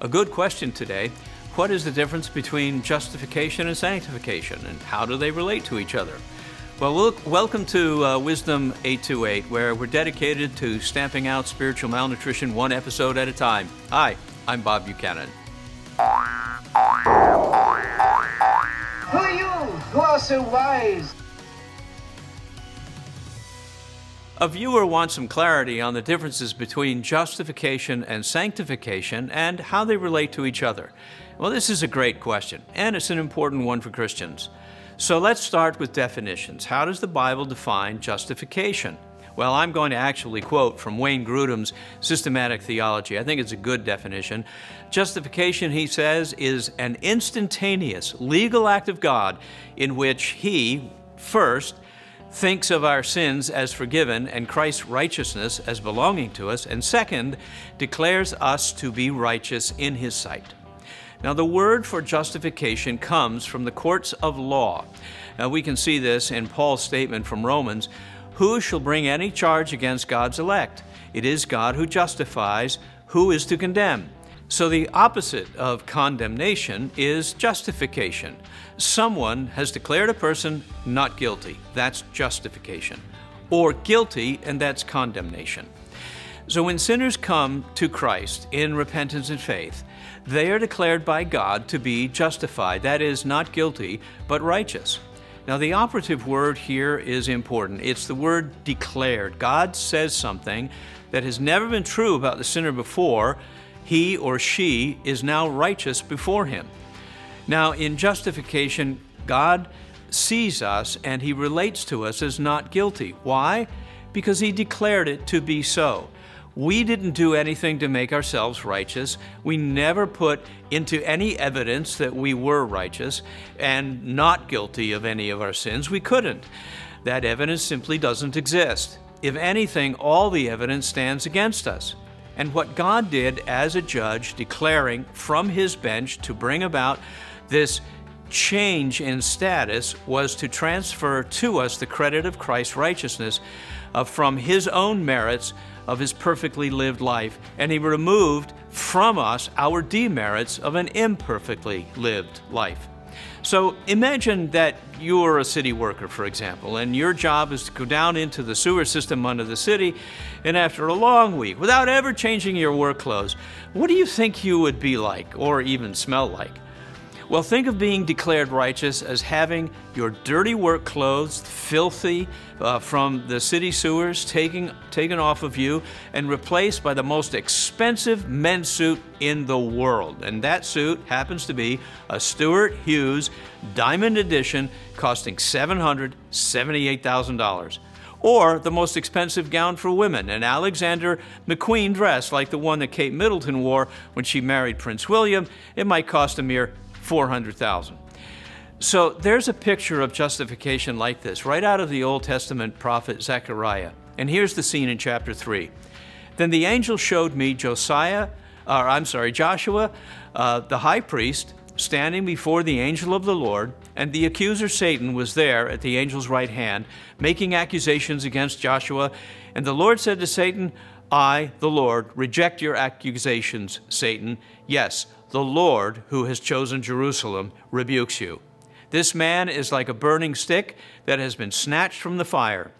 A good question today. What is the difference between justification and sanctification, and how do they relate to each other? Well, welcome to uh, Wisdom 828, where we're dedicated to stamping out spiritual malnutrition one episode at a time. Hi, I'm Bob Buchanan. Who are you who are so wise? A viewer wants some clarity on the differences between justification and sanctification and how they relate to each other. Well, this is a great question, and it's an important one for Christians. So let's start with definitions. How does the Bible define justification? Well, I'm going to actually quote from Wayne Grudem's Systematic Theology. I think it's a good definition. Justification, he says, is an instantaneous legal act of God in which He, first, thinks of our sins as forgiven and Christ's righteousness as belonging to us, and second, declares us to be righteous in His sight. Now, the word for justification comes from the courts of law. Now, we can see this in Paul's statement from Romans Who shall bring any charge against God's elect? It is God who justifies. Who is to condemn? So, the opposite of condemnation is justification. Someone has declared a person not guilty, that's justification, or guilty, and that's condemnation. So, when sinners come to Christ in repentance and faith, they are declared by God to be justified, that is, not guilty, but righteous. Now, the operative word here is important. It's the word declared. God says something that has never been true about the sinner before, he or she is now righteous before him. Now, in justification, God sees us and he relates to us as not guilty. Why? Because he declared it to be so. We didn't do anything to make ourselves righteous. We never put into any evidence that we were righteous and not guilty of any of our sins. We couldn't. That evidence simply doesn't exist. If anything, all the evidence stands against us and what God did as a judge, declaring from his bench to bring about this change in status was to transfer to us the credit of Christ's righteousness uh, from his own merits of his perfectly lived life, and he removed from us our demerits of an imperfectly lived life. So imagine that you're a city worker, for example, and your job is to go down into the sewer system under the city, and after a long week, without ever changing your work clothes, what do you think you would be like, or even smell like? Well, think of being declared righteous as having your dirty work clothes, filthy uh, from the city sewers, taken, taken off of you and replaced by the most expensive men's suit in the world. And that suit happens to be a Stuart Hughes Diamond Edition costing $778,000 or the most expensive gown for women, an Alexander McQueen dress like the one that Kate Middleton wore when she married Prince William. It might cost a mere 400,000. So there's a picture of justification like this, right out of the Old Testament prophet Zechariah. And here's the scene in chapter 3. Then the angel showed me Josiah, or I'm sorry, Joshua, uh, the high priest, standing before the angel of the Lord, and the accuser Satan was there at the angel's right hand, making accusations against Joshua. And the Lord said to Satan, I, the Lord, reject your accusations, Satan. Yes, the Lord, who has chosen Jerusalem, rebukes you. This man is like a burning stick that has been snatched from the fire.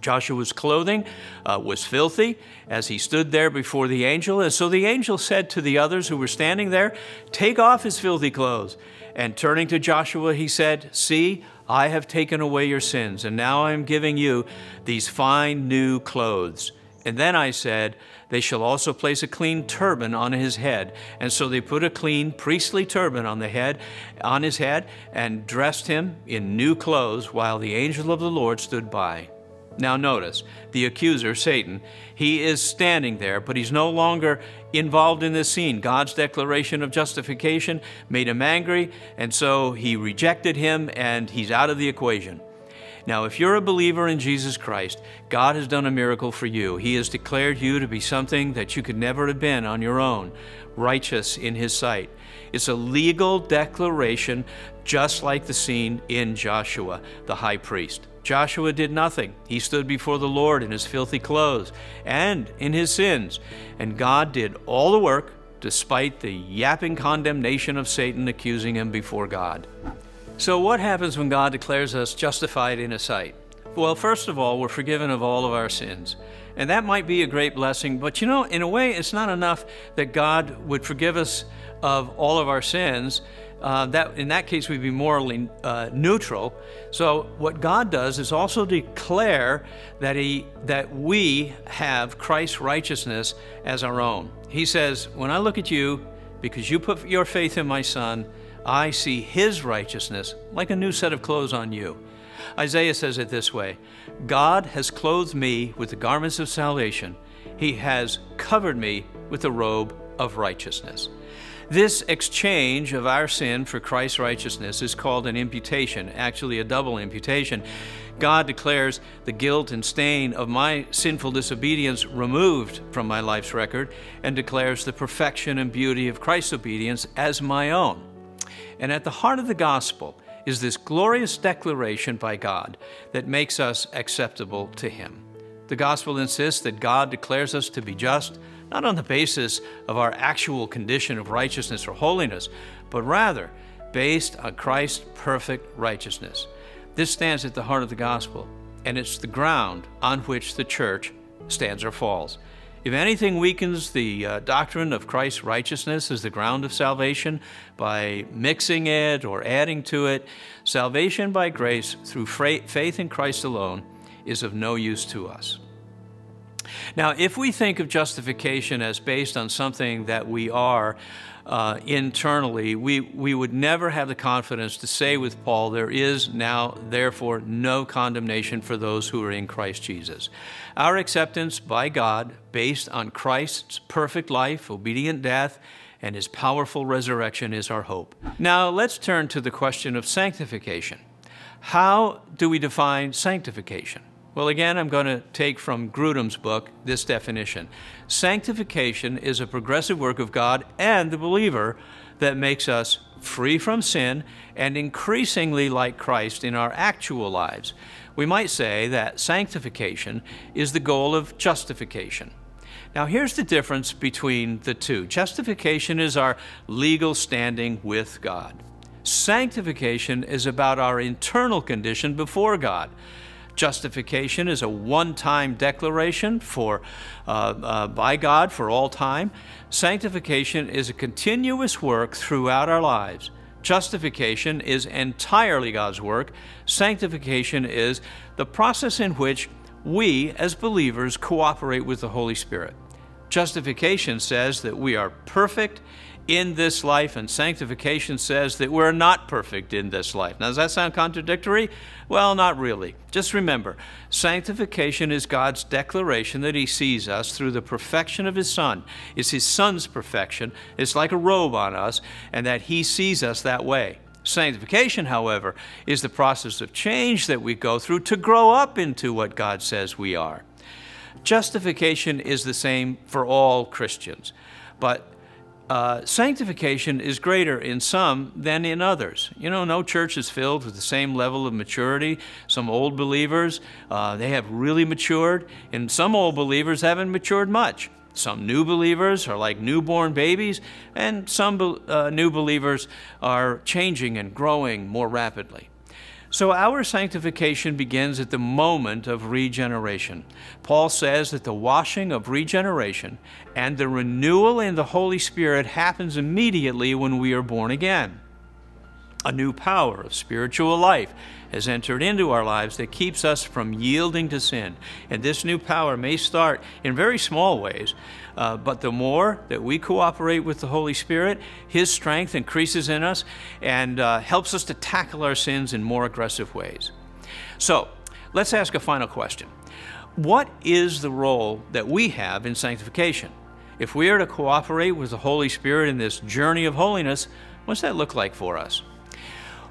Joshua's clothing uh, was filthy as he stood there before the angel. And so the angel said to the others who were standing there, Take off his filthy clothes. And turning to Joshua, he said, See, I have taken away your sins, and now I am giving you these fine new clothes. And then I said, They shall also place a clean turban on his head. And so they put a clean priestly turban on the head, on his head, and dressed him in new clothes while the angel of the Lord stood by. Now notice, the accuser, Satan, he is standing there, but he's no longer involved in this scene. God's declaration of justification made him angry, and so he rejected him and he's out of the equation. Now, if you're a believer in Jesus Christ, God has done a miracle for you. He has declared you to be something that you could never have been on your own, righteous in His sight. It's a legal declaration, just like the scene in Joshua, the high priest. Joshua did nothing. He stood before the Lord in his filthy clothes and in his sins, and God did all the work despite the yapping condemnation of Satan accusing him before God. So, what happens when God declares us justified in His sight? Well, first of all, we're forgiven of all of our sins. And that might be a great blessing, but you know, in a way, it's not enough that God would forgive us of all of our sins. Uh, that in that case we'd be morally uh, neutral. So what God does is also declare that he that we have Christ's righteousness as our own. He says, "When I look at you, because you put your faith in my Son, I see His righteousness like a new set of clothes on you." Isaiah says it this way God has clothed me with the garments of salvation, He has covered me with the robe of righteousness. This exchange of our sin for Christ's righteousness is called an imputation, actually, a double imputation. God declares the guilt and stain of my sinful disobedience removed from my life's record and declares the perfection and beauty of Christ's obedience as my own. And at the heart of the gospel is this glorious declaration by God that makes us acceptable to Him. The gospel insists that God declares us to be just, not on the basis of our actual condition of righteousness or holiness, but rather based on Christ's perfect righteousness. This stands at the heart of the gospel, and it's the ground on which the church stands or falls. If anything weakens the uh, doctrine of Christ's righteousness as the ground of salvation by mixing it or adding to it, salvation by grace through faith in Christ alone is of no use to us. Now, if we think of justification as based on something that we are uh, internally, we, we would never have the confidence to say with Paul, There is now, therefore, no condemnation for those who are in Christ Jesus. Our acceptance by God, based on Christ's perfect life, obedient death, and his powerful resurrection, is our hope. Now, let's turn to the question of sanctification. How do we define sanctification? Well, again, I'm going to take from Grudem's book this definition Sanctification is a progressive work of God and the believer that makes us free from sin and increasingly like Christ in our actual lives. We might say that sanctification is the goal of justification. Now, here's the difference between the two justification is our legal standing with God, sanctification is about our internal condition before God. Justification is a one time declaration for, uh, uh, by God for all time. Sanctification is a continuous work throughout our lives. Justification is entirely God's work. Sanctification is the process in which we, as believers, cooperate with the Holy Spirit. Justification says that we are perfect in this life, and sanctification says that we're not perfect in this life. Now, does that sound contradictory? Well, not really. Just remember, sanctification is God's declaration that He sees us through the perfection of His Son. It's His Son's perfection. It's like a robe on us, and that He sees us that way. Sanctification, however, is the process of change that we go through to grow up into what God says we are. Justification is the same for all Christians, but uh, sanctification is greater in some than in others. You know, no church is filled with the same level of maturity. Some old believers, uh, they have really matured, and some old believers haven't matured much. Some new believers are like newborn babies, and some uh, new believers are changing and growing more rapidly. So, our sanctification begins at the moment of regeneration. Paul says that the washing of regeneration and the renewal in the Holy Spirit happens immediately when we are born again. A new power of spiritual life has entered into our lives that keeps us from yielding to sin. And this new power may start in very small ways, uh, but the more that we cooperate with the Holy Spirit, His strength increases in us and uh, helps us to tackle our sins in more aggressive ways. So, let's ask a final question What is the role that we have in sanctification? If we are to cooperate with the Holy Spirit in this journey of holiness, what's that look like for us?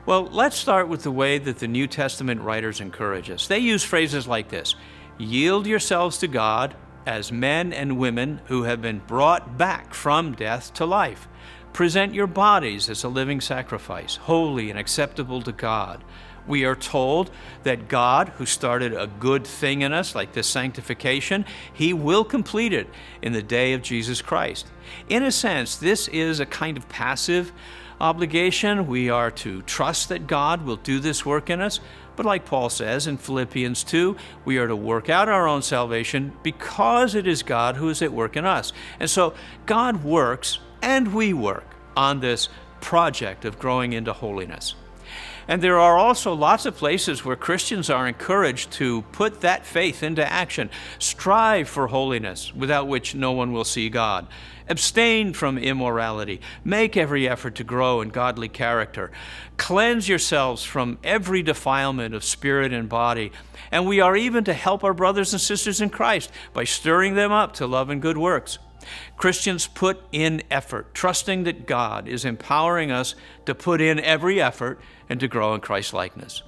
Well, let's start with the way that the New Testament writers encourage us. They use phrases like this Yield yourselves to God as men and women who have been brought back from death to life. Present your bodies as a living sacrifice, holy and acceptable to God. We are told that God, who started a good thing in us, like this sanctification, He will complete it in the day of Jesus Christ. In a sense, this is a kind of passive obligation. We are to trust that God will do this work in us. But like Paul says in Philippians 2, we are to work out our own salvation because it is God who is at work in us. And so God works and we work on this project of growing into holiness. And there are also lots of places where Christians are encouraged to put that faith into action. Strive for holiness, without which no one will see God. Abstain from immorality. Make every effort to grow in godly character. Cleanse yourselves from every defilement of spirit and body. And we are even to help our brothers and sisters in Christ by stirring them up to love and good works. Christians put in effort, trusting that God is empowering us to put in every effort and to grow in Christ likeness.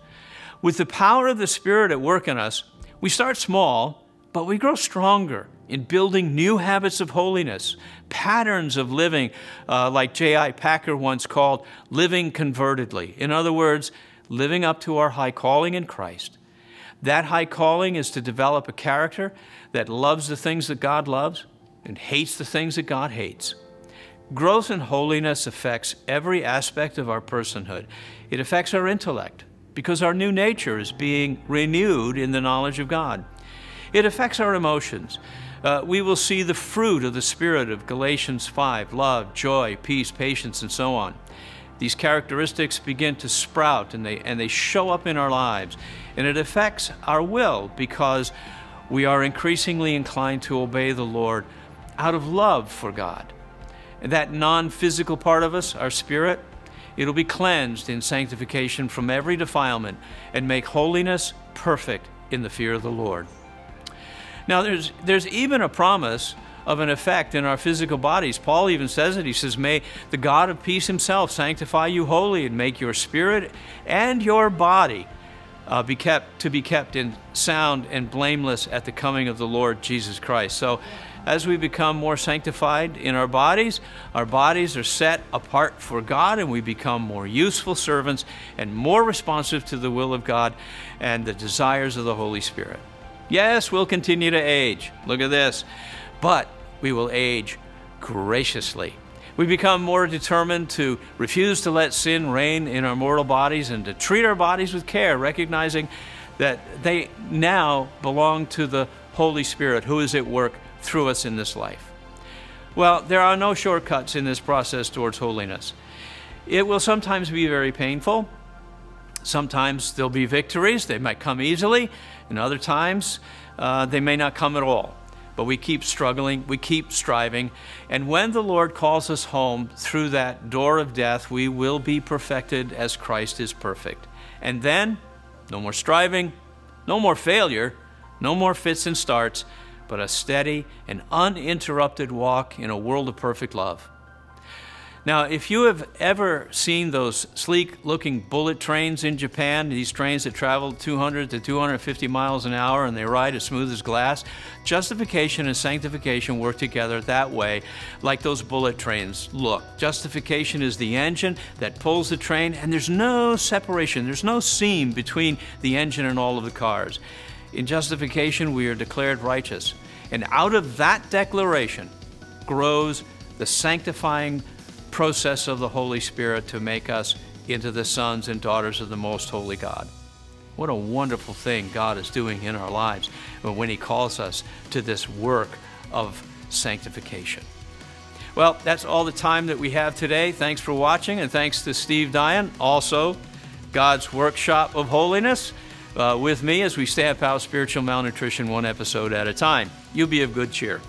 With the power of the Spirit at work in us, we start small, but we grow stronger in building new habits of holiness, patterns of living, uh, like J.I. Packer once called living convertedly. In other words, living up to our high calling in Christ. That high calling is to develop a character that loves the things that God loves and hates the things that God hates. Growth in holiness affects every aspect of our personhood. It affects our intellect because our new nature is being renewed in the knowledge of God. It affects our emotions. Uh, we will see the fruit of the Spirit of Galatians 5 love, joy, peace, patience, and so on. These characteristics begin to sprout and they, and they show up in our lives. And it affects our will because we are increasingly inclined to obey the Lord out of love for God. That non physical part of us, our spirit, it'll be cleansed in sanctification from every defilement and make holiness perfect in the fear of the Lord. Now, there's, there's even a promise of an effect in our physical bodies. Paul even says it. He says, May the God of peace himself sanctify you wholly and make your spirit and your body uh, be kept to be kept in sound and blameless at the coming of the Lord Jesus Christ. So as we become more sanctified in our bodies, our bodies are set apart for God and we become more useful servants and more responsive to the will of God and the desires of the Holy Spirit. Yes, we'll continue to age. Look at this. But we will age graciously. We become more determined to refuse to let sin reign in our mortal bodies and to treat our bodies with care, recognizing that they now belong to the Holy Spirit who is at work through us in this life. Well, there are no shortcuts in this process towards holiness. It will sometimes be very painful. Sometimes there'll be victories. They might come easily, and other times uh, they may not come at all. But we keep struggling, we keep striving, and when the Lord calls us home through that door of death, we will be perfected as Christ is perfect. And then, no more striving, no more failure, no more fits and starts but a steady and uninterrupted walk in a world of perfect love. Now, if you have ever seen those sleek looking bullet trains in Japan, these trains that travel 200 to 250 miles an hour and they ride as smooth as glass, justification and sanctification work together that way, like those bullet trains look. Justification is the engine that pulls the train, and there's no separation, there's no seam between the engine and all of the cars. In justification, we are declared righteous. And out of that declaration grows the sanctifying process of the Holy Spirit to make us into the sons and daughters of the most holy God. What a wonderful thing God is doing in our lives when He calls us to this work of sanctification. Well, that's all the time that we have today. Thanks for watching, and thanks to Steve Dyan, also God's Workshop of Holiness uh, with me as we stamp out spiritual malnutrition one episode at a time. You'll be of good cheer.